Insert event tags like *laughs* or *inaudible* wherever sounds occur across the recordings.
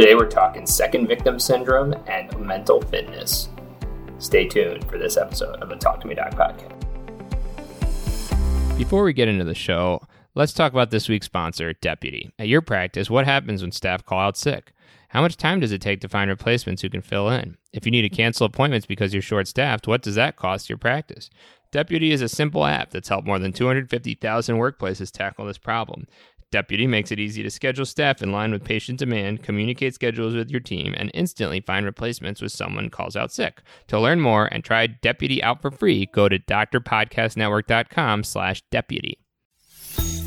Today we're talking second victim syndrome and mental fitness. Stay tuned for this episode of the Talk to Me Doc podcast. Before we get into the show, let's talk about this week's sponsor, Deputy. At your practice, what happens when staff call out sick? How much time does it take to find replacements who can fill in? If you need to cancel appointments because you're short staffed, what does that cost your practice? Deputy is a simple app that's helped more than 250,000 workplaces tackle this problem. Deputy makes it easy to schedule staff in line with patient demand, communicate schedules with your team, and instantly find replacements when someone calls out sick. To learn more and try Deputy out for free, go to drpodcastnetwork.com slash deputy.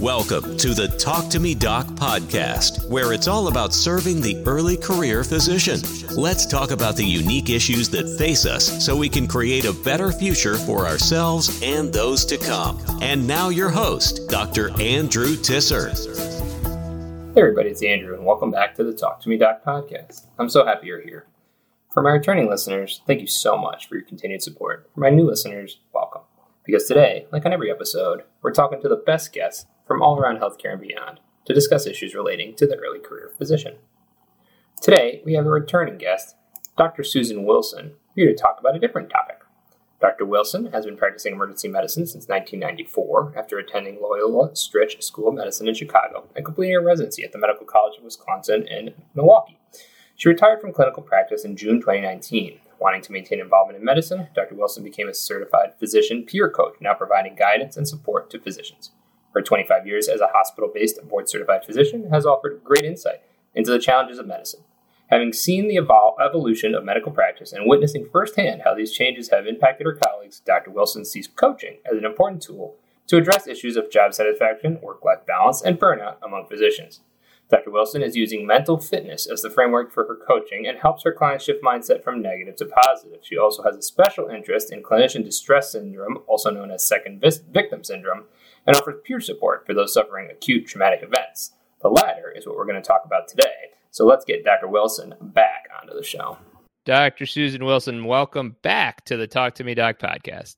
Welcome to the Talk to Me Doc podcast, where it's all about serving the early career physician. Let's talk about the unique issues that face us so we can create a better future for ourselves and those to come. And now, your host, Dr. Andrew Tisser. Hey, everybody, it's Andrew, and welcome back to the Talk to Me Doc podcast. I'm so happy you're here. For my returning listeners, thank you so much for your continued support. For my new listeners, welcome. Because today, like on every episode, we're talking to the best guests from all around healthcare and beyond to discuss issues relating to the early career of physician. Today, we have a returning guest, Dr. Susan Wilson, here to talk about a different topic. Dr. Wilson has been practicing emergency medicine since 1994 after attending Loyola Stritch School of Medicine in Chicago and completing her residency at the Medical College of Wisconsin in Milwaukee. She retired from clinical practice in June 2019. Wanting to maintain involvement in medicine, Dr. Wilson became a certified physician peer coach, now providing guidance and support to physicians. Her 25 years as a hospital based board certified physician has offered great insight into the challenges of medicine. Having seen the evol- evolution of medical practice and witnessing firsthand how these changes have impacted her colleagues, Dr. Wilson sees coaching as an important tool to address issues of job satisfaction, work life balance, and burnout among physicians. Dr. Wilson is using mental fitness as the framework for her coaching and helps her clients shift mindset from negative to positive. She also has a special interest in clinician distress syndrome, also known as second victim syndrome, and offers peer support for those suffering acute traumatic events. The latter is what we're going to talk about today. So let's get Dr. Wilson back onto the show. Dr. Susan Wilson, welcome back to the Talk to Me Doc podcast.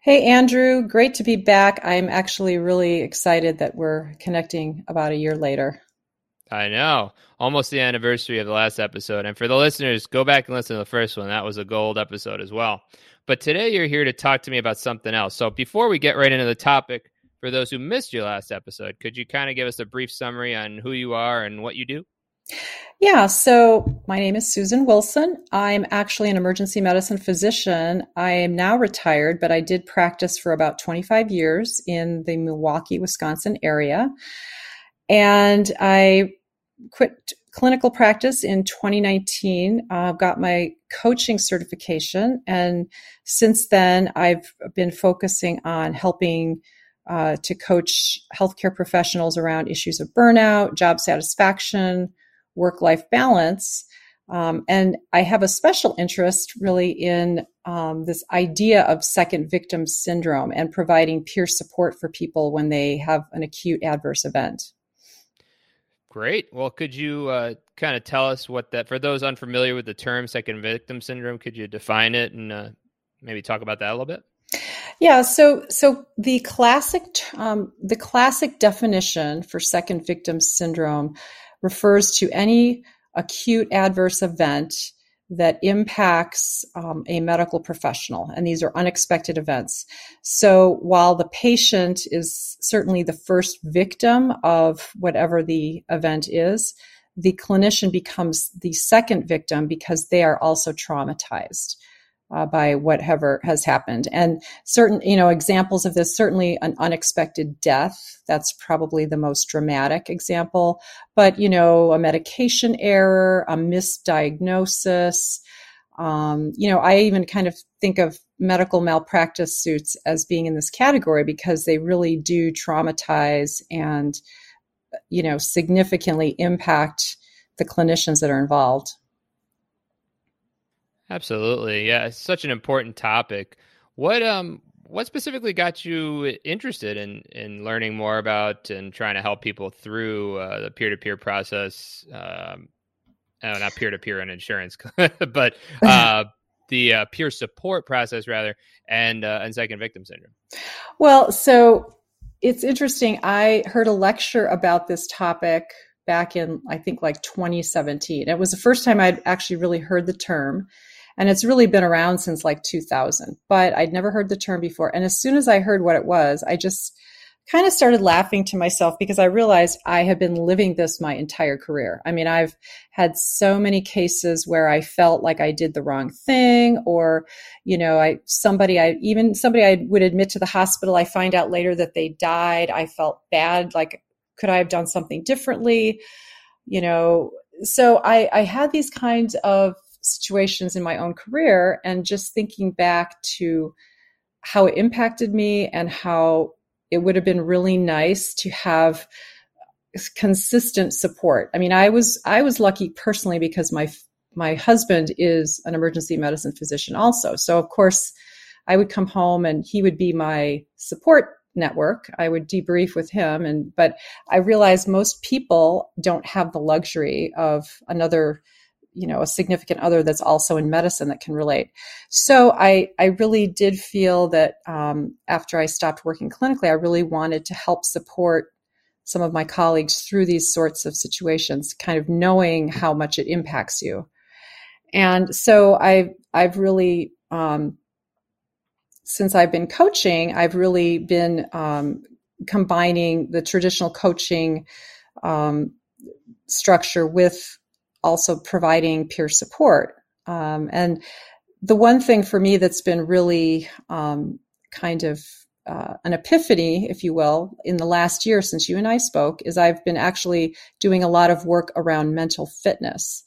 Hey, Andrew, great to be back. I'm actually really excited that we're connecting about a year later. I know. Almost the anniversary of the last episode. And for the listeners, go back and listen to the first one. That was a gold episode as well. But today you're here to talk to me about something else. So before we get right into the topic, for those who missed your last episode, could you kind of give us a brief summary on who you are and what you do? Yeah, so my name is Susan Wilson. I'm actually an emergency medicine physician. I am now retired, but I did practice for about 25 years in the Milwaukee, Wisconsin area. And I quit clinical practice in 2019. Uh, got my coaching certification, and since then, I've been focusing on helping uh, to coach healthcare professionals around issues of burnout, job satisfaction, work life balance. Um, and I have a special interest really in um, this idea of second victim syndrome and providing peer support for people when they have an acute adverse event. Great. Well, could you uh, kind of tell us what that, for those unfamiliar with the term second victim syndrome, could you define it and uh, maybe talk about that a little bit? Yeah, so so the classic um, the classic definition for second victim syndrome refers to any acute adverse event that impacts um, a medical professional, and these are unexpected events. So while the patient is certainly the first victim of whatever the event is, the clinician becomes the second victim because they are also traumatized uh, by whatever has happened. And certain, you know, examples of this, certainly an unexpected death. That's probably the most dramatic example. But, you know, a medication error, a misdiagnosis. Um, you know, I even kind of think of medical malpractice suits as being in this category because they really do traumatize and, you know, significantly impact the clinicians that are involved. Absolutely. Yeah, it's such an important topic. What um what specifically got you interested in in learning more about and trying to help people through uh, the peer to peer process? Um, oh, not peer to peer in insurance, *laughs* but *laughs* uh, the uh, peer support process rather, and uh, and second victim syndrome. Well, so it's interesting. I heard a lecture about this topic back in, I think, like 2017. It was the first time I'd actually really heard the term. And it's really been around since like 2000, but I'd never heard the term before. And as soon as I heard what it was, I just kind of started laughing to myself because I realized I have been living this my entire career. I mean, I've had so many cases where I felt like I did the wrong thing or, you know, I, somebody, I, even somebody I would admit to the hospital, I find out later that they died. I felt bad. Like, could I have done something differently? You know, so I, I had these kinds of situations in my own career and just thinking back to how it impacted me and how it would have been really nice to have consistent support. I mean, I was I was lucky personally because my my husband is an emergency medicine physician also. So of course, I would come home and he would be my support network. I would debrief with him and but I realized most people don't have the luxury of another you know a significant other that's also in medicine that can relate. So i i really did feel that um, after i stopped working clinically i really wanted to help support some of my colleagues through these sorts of situations kind of knowing how much it impacts you. And so i've i've really um, since i've been coaching i've really been um, combining the traditional coaching um, structure with also providing peer support. Um, and the one thing for me that's been really um, kind of uh, an epiphany, if you will, in the last year since you and I spoke is I've been actually doing a lot of work around mental fitness.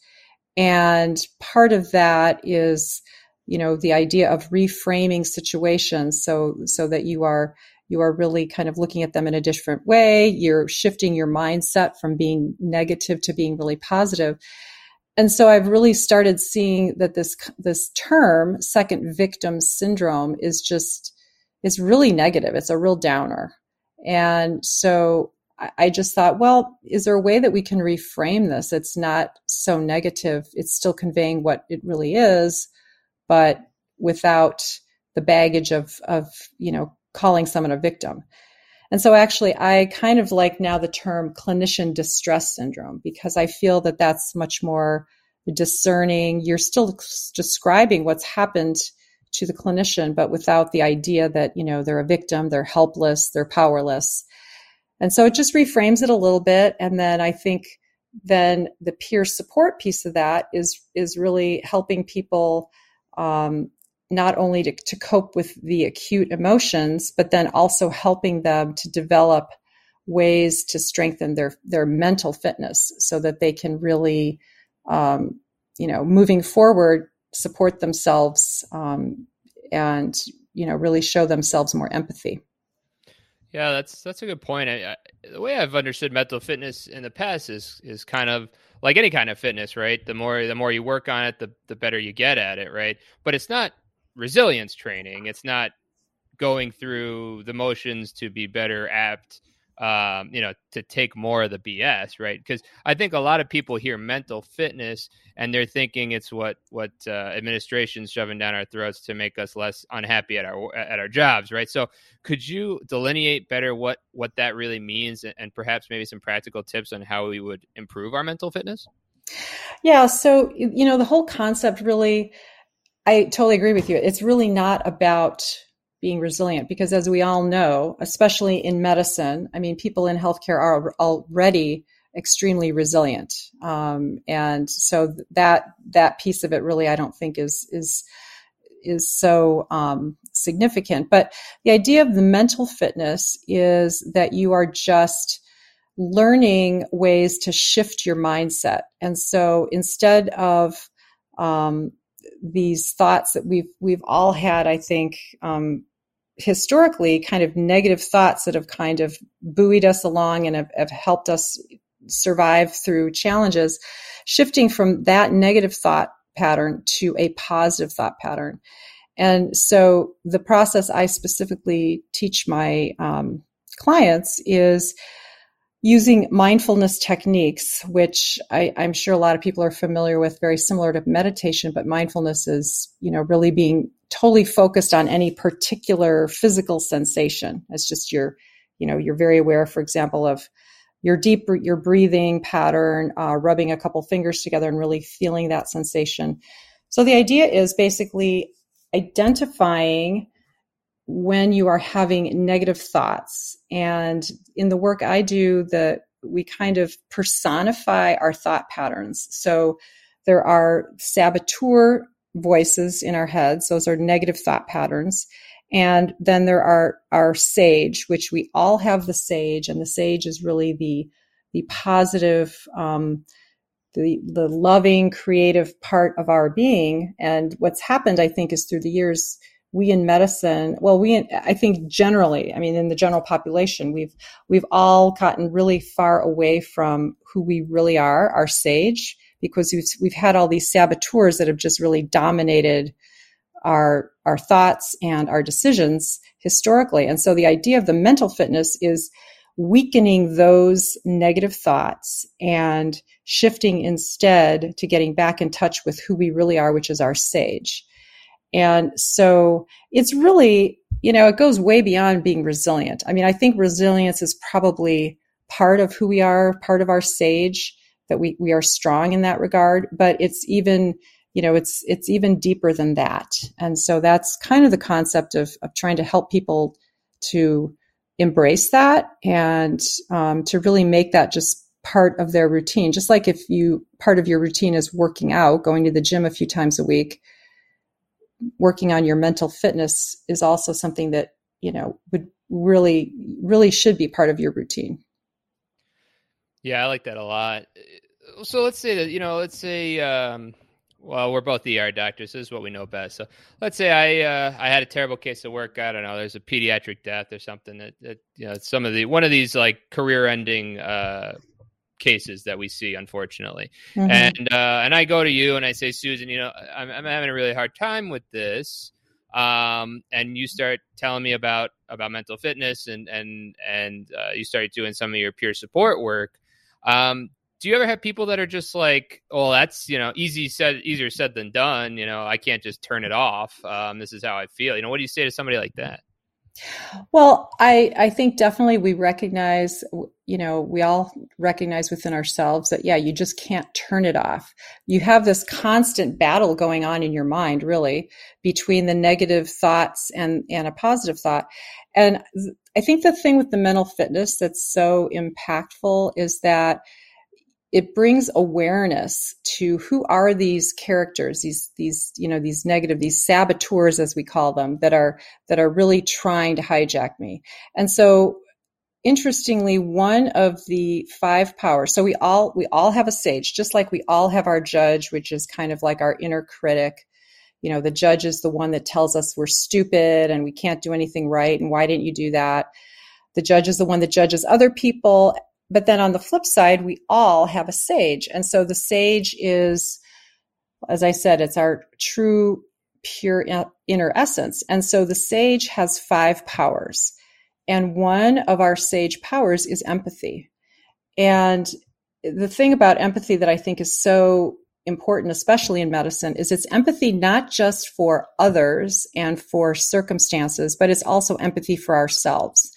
And part of that is, you know, the idea of reframing situations so, so that you are you are really kind of looking at them in a different way. You're shifting your mindset from being negative to being really positive. And so I've really started seeing that this this term second victim syndrome is just is really negative. It's a real downer. And so I just thought, well, is there a way that we can reframe this? It's not so negative. It's still conveying what it really is, but without the baggage of of, you know, calling someone a victim. And so actually, I kind of like now the term clinician distress syndrome because I feel that that's much more discerning. You're still describing what's happened to the clinician, but without the idea that, you know, they're a victim, they're helpless, they're powerless. And so it just reframes it a little bit. And then I think then the peer support piece of that is, is really helping people, um, not only to, to cope with the acute emotions, but then also helping them to develop ways to strengthen their their mental fitness so that they can really um, you know moving forward support themselves um, and you know really show themselves more empathy. Yeah that's that's a good point. I, I, the way i've understood mental fitness in the past is is kind of like any kind of fitness right? The more the more you work on it the the better you get at it right? But it's not resilience training. It's not going through the motions to be better apt um, you know, to take more of the BS, right? Because I think a lot of people hear mental fitness and they're thinking it's what what uh, administration's shoving down our throats to make us less unhappy at our at our jobs, right? So, could you delineate better what what that really means, and perhaps maybe some practical tips on how we would improve our mental fitness? Yeah. So, you know, the whole concept really I totally agree with you. It's really not about being resilient because, as we all know, especially in medicine, I mean, people in healthcare are already extremely resilient, um, and so that that piece of it really, I don't think is is is so um, significant. But the idea of the mental fitness is that you are just learning ways to shift your mindset, and so instead of um, these thoughts that we've we've all had, I think, um, historically, kind of negative thoughts that have kind of buoyed us along and have, have helped us survive through challenges. Shifting from that negative thought pattern to a positive thought pattern. And so the process I specifically teach my um, clients is using mindfulness techniques, which I, am sure a lot of people are familiar with, very similar to meditation, but mindfulness is, you know, really being totally focused on any particular physical sensation. It's just you're, you know, you're very aware, for example, of your deep your breathing pattern, uh, rubbing a couple fingers together and really feeling that sensation. So the idea is basically identifying when you are having negative thoughts. And in the work I do, the we kind of personify our thought patterns. So there are saboteur voices in our heads; those are negative thought patterns. And then there are our sage, which we all have the sage, and the sage is really the the positive, um, the the loving, creative part of our being. And what's happened, I think, is through the years, we in medicine, well, we in, I think generally, I mean, in the general population, we've we've all gotten really far away from who we really are, our sage, because we've we've had all these saboteurs that have just really dominated our our thoughts and our decisions historically. And so the idea of the mental fitness is weakening those negative thoughts and shifting instead to getting back in touch with who we really are, which is our sage. And so it's really, you know, it goes way beyond being resilient. I mean, I think resilience is probably part of who we are, part of our sage, that we, we are strong in that regard, but it's even you know it's it's even deeper than that and so that's kind of the concept of of trying to help people to embrace that and um, to really make that just part of their routine just like if you part of your routine is working out going to the gym a few times a week working on your mental fitness is also something that you know would really really should be part of your routine yeah i like that a lot so let's say that you know let's say um well, we're both ER doctors. This is what we know best. So let's say I uh, I had a terrible case of work. I don't know. There's a pediatric death or something that, that you know some of the one of these like career-ending uh, cases that we see, unfortunately. Mm-hmm. And uh, and I go to you and I say, Susan, you know, I'm, I'm having a really hard time with this. Um, and you start telling me about about mental fitness and and and uh, you start doing some of your peer support work. Um, do you ever have people that are just like, "Oh, that's you know easy said, easier said than done." You know, I can't just turn it off. Um, this is how I feel. You know, what do you say to somebody like that? Well, I I think definitely we recognize, you know, we all recognize within ourselves that yeah, you just can't turn it off. You have this constant battle going on in your mind, really, between the negative thoughts and and a positive thought. And I think the thing with the mental fitness that's so impactful is that it brings awareness to who are these characters these these you know these negative these saboteurs as we call them that are that are really trying to hijack me. And so interestingly one of the five powers so we all we all have a sage just like we all have our judge which is kind of like our inner critic. You know the judge is the one that tells us we're stupid and we can't do anything right and why didn't you do that? The judge is the one that judges other people but then on the flip side, we all have a sage. And so the sage is, as I said, it's our true, pure inner essence. And so the sage has five powers. And one of our sage powers is empathy. And the thing about empathy that I think is so important, especially in medicine, is it's empathy not just for others and for circumstances, but it's also empathy for ourselves.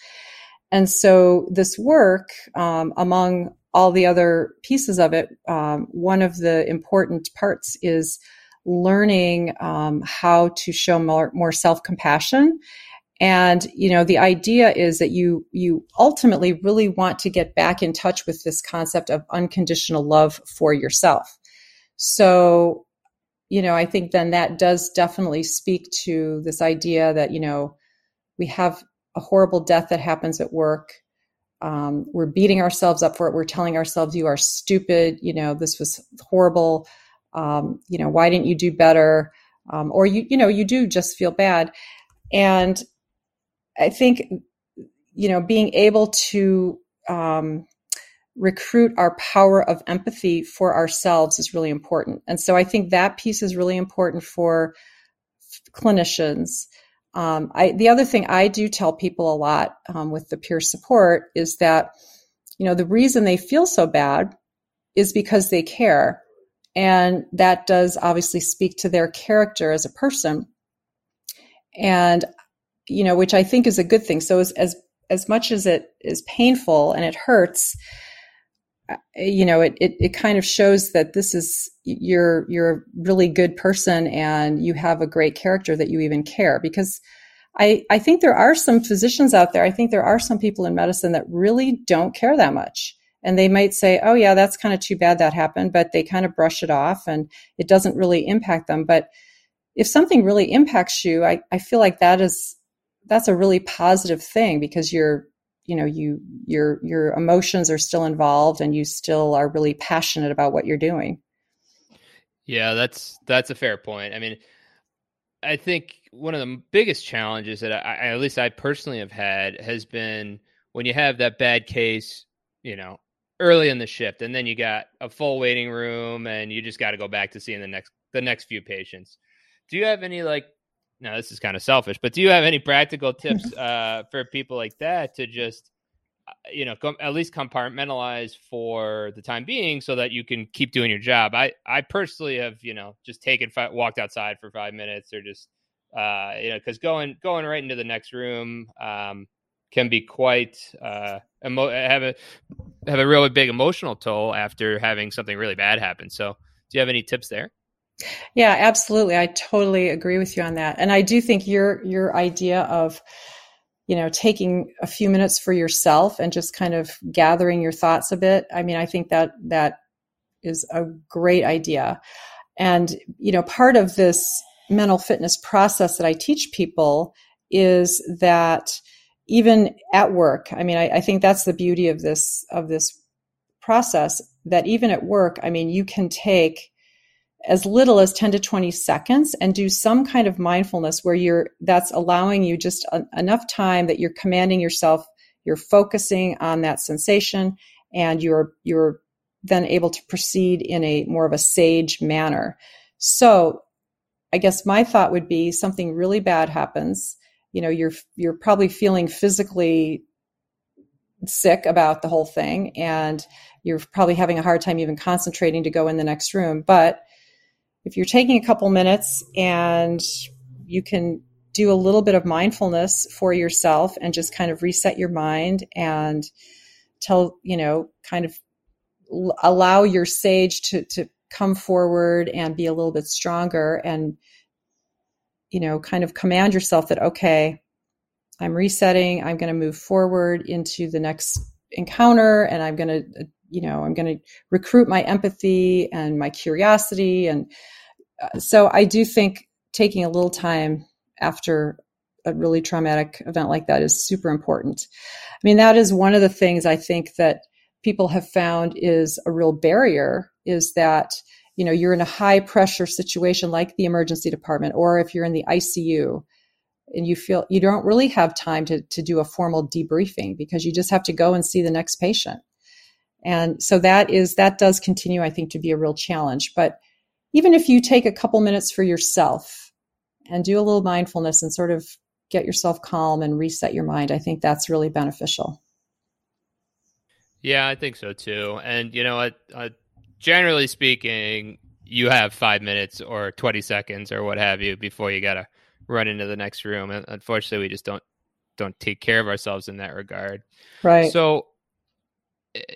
And so this work, um, among all the other pieces of it, um, one of the important parts is learning um, how to show more, more self-compassion. And you know, the idea is that you you ultimately really want to get back in touch with this concept of unconditional love for yourself. So, you know, I think then that does definitely speak to this idea that you know we have a horrible death that happens at work. Um, we're beating ourselves up for it. We're telling ourselves, you are stupid. You know, this was horrible. Um, you know, why didn't you do better? Um, or you, you know, you do just feel bad. And I think, you know, being able to um, recruit our power of empathy for ourselves is really important. And so I think that piece is really important for clinicians um, I, the other thing I do tell people a lot um, with the peer support is that, you know, the reason they feel so bad is because they care. And that does obviously speak to their character as a person. And, you know, which I think is a good thing. So as, as, as much as it is painful and it hurts, Uh, you know, it, it, it kind of shows that this is, you're, you're a really good person and you have a great character that you even care because I, I think there are some physicians out there. I think there are some people in medicine that really don't care that much. And they might say, oh, yeah, that's kind of too bad that happened, but they kind of brush it off and it doesn't really impact them. But if something really impacts you, I, I feel like that is, that's a really positive thing because you're, you know, you, your, your emotions are still involved and you still are really passionate about what you're doing. Yeah, that's, that's a fair point. I mean, I think one of the biggest challenges that I, at least I personally have had has been when you have that bad case, you know, early in the shift, and then you got a full waiting room, and you just got to go back to seeing the next the next few patients. Do you have any like? Now this is kind of selfish, but do you have any practical tips *laughs* uh, for people like that to just, uh, you know, com- at least compartmentalize for the time being, so that you can keep doing your job? I I personally have you know just taken fi- walked outside for five minutes or just uh, you know because going going right into the next room um, can be quite uh, emo- have a have a really big emotional toll after having something really bad happen. So, do you have any tips there? Yeah, absolutely. I totally agree with you on that. And I do think your your idea of you know taking a few minutes for yourself and just kind of gathering your thoughts a bit. I mean, I think that that is a great idea. And you know, part of this mental fitness process that I teach people is that even at work, I mean, I, I think that's the beauty of this of this process. That even at work, I mean, you can take as little as 10 to 20 seconds and do some kind of mindfulness where you're that's allowing you just a, enough time that you're commanding yourself you're focusing on that sensation and you're you're then able to proceed in a more of a sage manner. So i guess my thought would be something really bad happens. You know you're you're probably feeling physically sick about the whole thing and you're probably having a hard time even concentrating to go in the next room but if you're taking a couple minutes and you can do a little bit of mindfulness for yourself and just kind of reset your mind and tell, you know, kind of allow your sage to, to come forward and be a little bit stronger and, you know, kind of command yourself that, okay, I'm resetting, I'm going to move forward into the next encounter and I'm going to uh, you know i'm going to recruit my empathy and my curiosity and uh, so i do think taking a little time after a really traumatic event like that is super important. I mean that is one of the things i think that people have found is a real barrier is that you know you're in a high pressure situation like the emergency department or if you're in the icu and you feel you don't really have time to, to do a formal debriefing because you just have to go and see the next patient and so that is, that does continue, I think, to be a real challenge. But even if you take a couple minutes for yourself and do a little mindfulness and sort of get yourself calm and reset your mind, I think that's really beneficial. Yeah, I think so too. And, you know, uh, uh, generally speaking, you have five minutes or 20 seconds or what have you before you got to run into the next room. And unfortunately, we just don't don't take care of ourselves in that regard. Right. So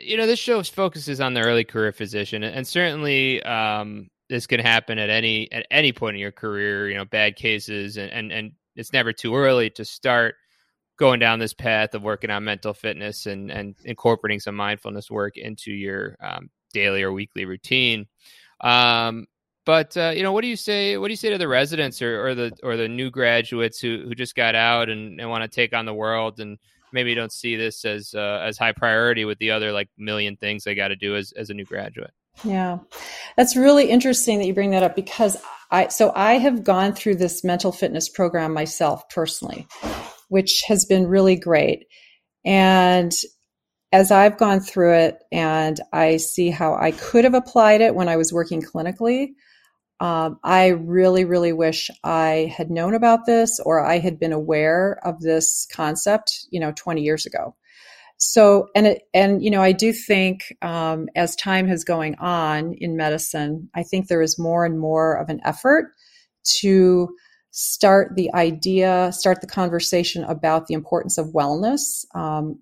you know, this show focuses on the early career physician, and certainly um, this can happen at any at any point in your career. You know, bad cases, and and and it's never too early to start going down this path of working on mental fitness and and incorporating some mindfulness work into your um, daily or weekly routine. Um, but uh, you know, what do you say? What do you say to the residents or, or the or the new graduates who who just got out and, and want to take on the world and maybe don't see this as uh, as high priority with the other like million things they got to do as as a new graduate. Yeah, that's really interesting that you bring that up because I so I have gone through this mental fitness program myself personally, which has been really great. And as I've gone through it and I see how I could have applied it when I was working clinically, um, I really, really wish I had known about this or I had been aware of this concept, you know, 20 years ago. So, and it, and you know, I do think um, as time has going on in medicine, I think there is more and more of an effort to start the idea, start the conversation about the importance of wellness um,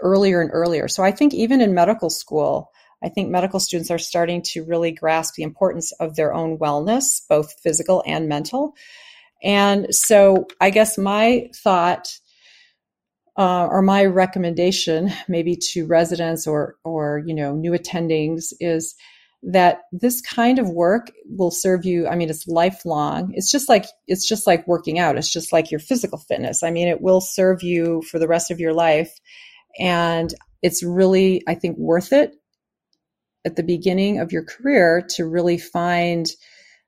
earlier and earlier. So, I think even in medical school, I think medical students are starting to really grasp the importance of their own wellness, both physical and mental. And so I guess my thought uh, or my recommendation maybe to residents or or you know new attendings is that this kind of work will serve you i mean it's lifelong. It's just like it's just like working out. It's just like your physical fitness. I mean it will serve you for the rest of your life. And it's really i think worth it at the beginning of your career to really find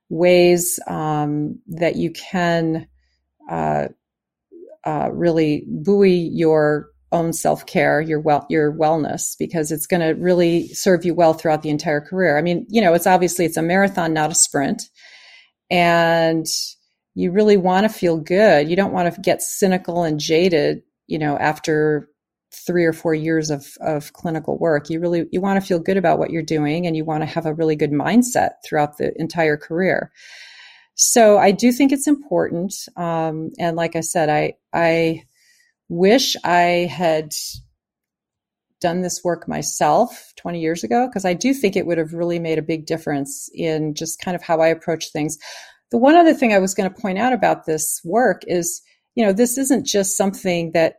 ways um, that you can uh, uh, really buoy your own self care, your well, your wellness, because it's going to really serve you well throughout the entire career. I mean, you know, it's obviously it's a marathon, not a sprint, and you really want to feel good. You don't want to get cynical and jaded, you know, after three or four years of, of clinical work. You really you want to feel good about what you're doing, and you want to have a really good mindset throughout the entire career. So I do think it's important. Um, and like I said, I, I wish I had done this work myself 20 years ago because I do think it would have really made a big difference in just kind of how I approach things. The one other thing I was going to point out about this work is, you know, this isn't just something that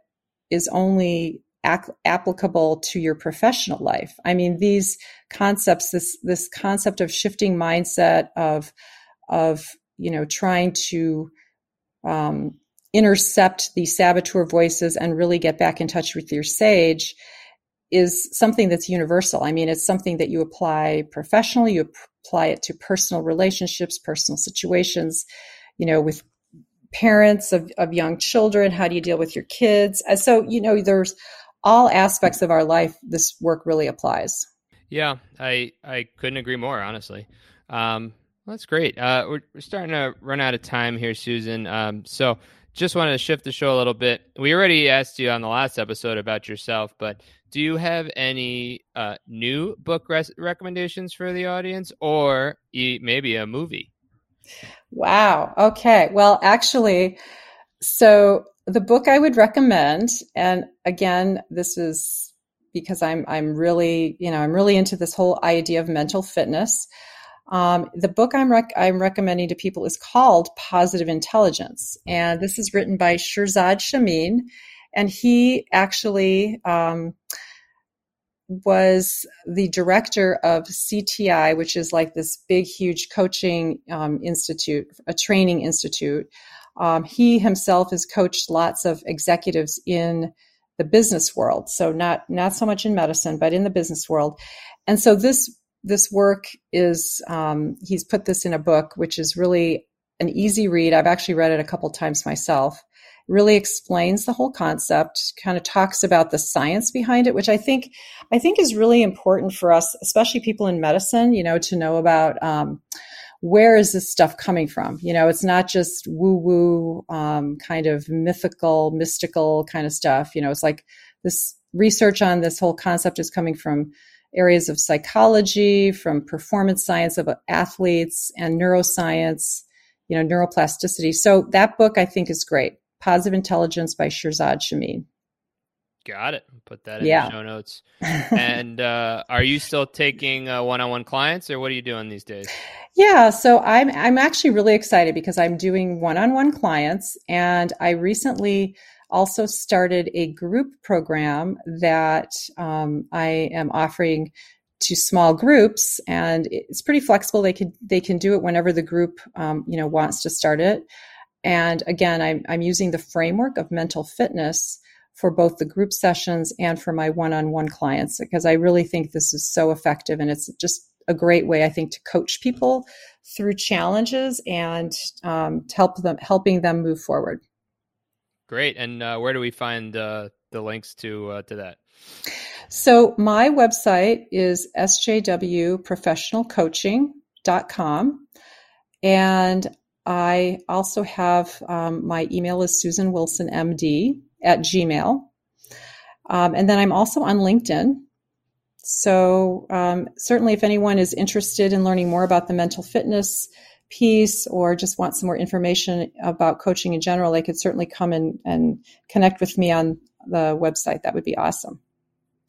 is only ac- applicable to your professional life. I mean, these concepts, this this concept of shifting mindset of of you know, trying to um, intercept the saboteur voices and really get back in touch with your sage is something that's universal. I mean, it's something that you apply professionally, you apply it to personal relationships, personal situations, you know, with parents of, of young children. How do you deal with your kids? So, you know, there's all aspects of our life this work really applies. Yeah, I I couldn't agree more, honestly. Um, that's great. Uh, we're, we're, starting to run out of time here, Susan. Um, so just wanted to shift the show a little bit. We already asked you on the last episode about yourself, but do you have any uh, new book res- recommendations for the audience or e- maybe a movie? Wow. Okay. Well, actually, so the book I would recommend, and again, this is because I'm I'm really you know I'm really into this whole idea of mental fitness. Um, the book I'm, rec- I'm recommending to people is called Positive Intelligence, and this is written by Shirzad Chamine, and he actually um, was the director of CTI, which is like this big, huge coaching um, institute, a training institute. Um, he himself has coached lots of executives in the business world, so not not so much in medicine, but in the business world. And so this this work is um, he's put this in a book which is really an easy read. I've actually read it a couple times myself. Really explains the whole concept kind of talks about the science behind it which i think i think is really important for us especially people in medicine you know to know about um, where is this stuff coming from you know it's not just woo woo um, kind of mythical mystical kind of stuff you know it's like this research on this whole concept is coming from areas of psychology, from performance science of athletes and neuroscience, you know, neuroplasticity. So that book I think is great. Positive Intelligence by Shirzad Chamine. Got it. Put that in yeah. the show notes. *laughs* and uh, are you still taking uh, one-on-one clients, or what are you doing these days? Yeah, so I'm I'm actually really excited because I'm doing one-on-one clients, and I recently also started a group program that um, I am offering to small groups, and it's pretty flexible. They can they can do it whenever the group um, you know wants to start it. And again, I'm I'm using the framework of mental fitness for both the group sessions and for my one-on-one clients because I really think this is so effective and it's just a great way I think to coach people through challenges and um, to help them helping them move forward. Great. And uh, where do we find uh, the links to uh, to that? So my website is sjwprofessionalcoaching.com. And I also have um, my email is Susan Wilson MD at Gmail. Um, and then I'm also on LinkedIn. So um, certainly, if anyone is interested in learning more about the mental fitness piece or just want some more information about coaching in general, they could certainly come and, and connect with me on the website. That would be awesome.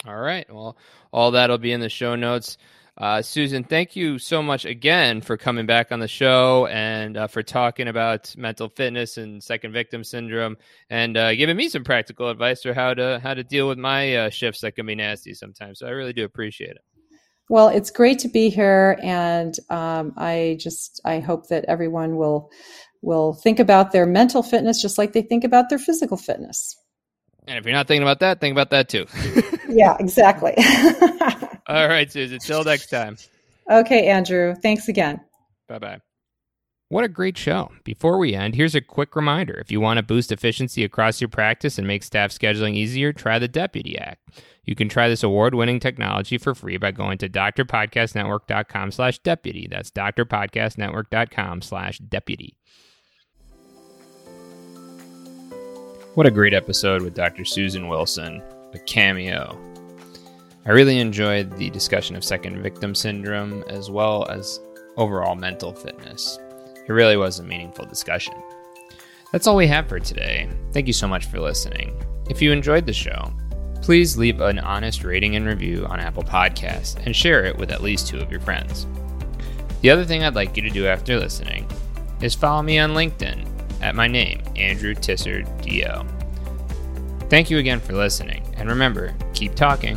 All right. Well, all that'll be in the show notes. Uh, Susan, thank you so much again for coming back on the show and uh, for talking about mental fitness and second victim syndrome and uh, giving me some practical advice for how to how to deal with my uh, shifts that can be nasty sometimes. So I really do appreciate it. Well, it's great to be here, and um, I just I hope that everyone will will think about their mental fitness just like they think about their physical fitness. And if you're not thinking about that, think about that too. *laughs* yeah, exactly. *laughs* All right, Susan. Till next time. Okay, Andrew. Thanks again. Bye bye. What a great show. Before we end, here's a quick reminder. If you want to boost efficiency across your practice and make staff scheduling easier, try the Deputy Act. You can try this award-winning technology for free by going to drpodcastnetwork.com slash deputy. That's drpodcastnetwork.com slash deputy. What a great episode with Dr. Susan Wilson, a cameo I really enjoyed the discussion of second victim syndrome as well as overall mental fitness. It really was a meaningful discussion. That's all we have for today. Thank you so much for listening. If you enjoyed the show, please leave an honest rating and review on Apple Podcasts and share it with at least two of your friends. The other thing I'd like you to do after listening is follow me on LinkedIn at my name, Andrew Tisser DO. Thank you again for listening, and remember, keep talking.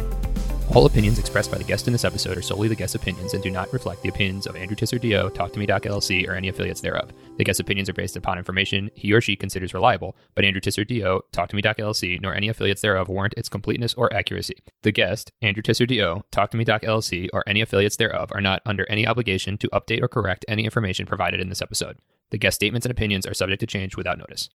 All opinions expressed by the guest in this episode are solely the guest's opinions and do not reflect the opinions of Andrew Tisser DO, Talk to Me Doc LLC, or any affiliates thereof. The guest's opinions are based upon information he or she considers reliable, but Andrew Tisser DO, Talk to Me Doc LLC, nor any affiliates thereof warrant its completeness or accuracy. The guest, Andrew Tisser DO, Talk to Me Doc LLC, or any affiliates thereof are not under any obligation to update or correct any information provided in this episode. The guest statements and opinions are subject to change without notice.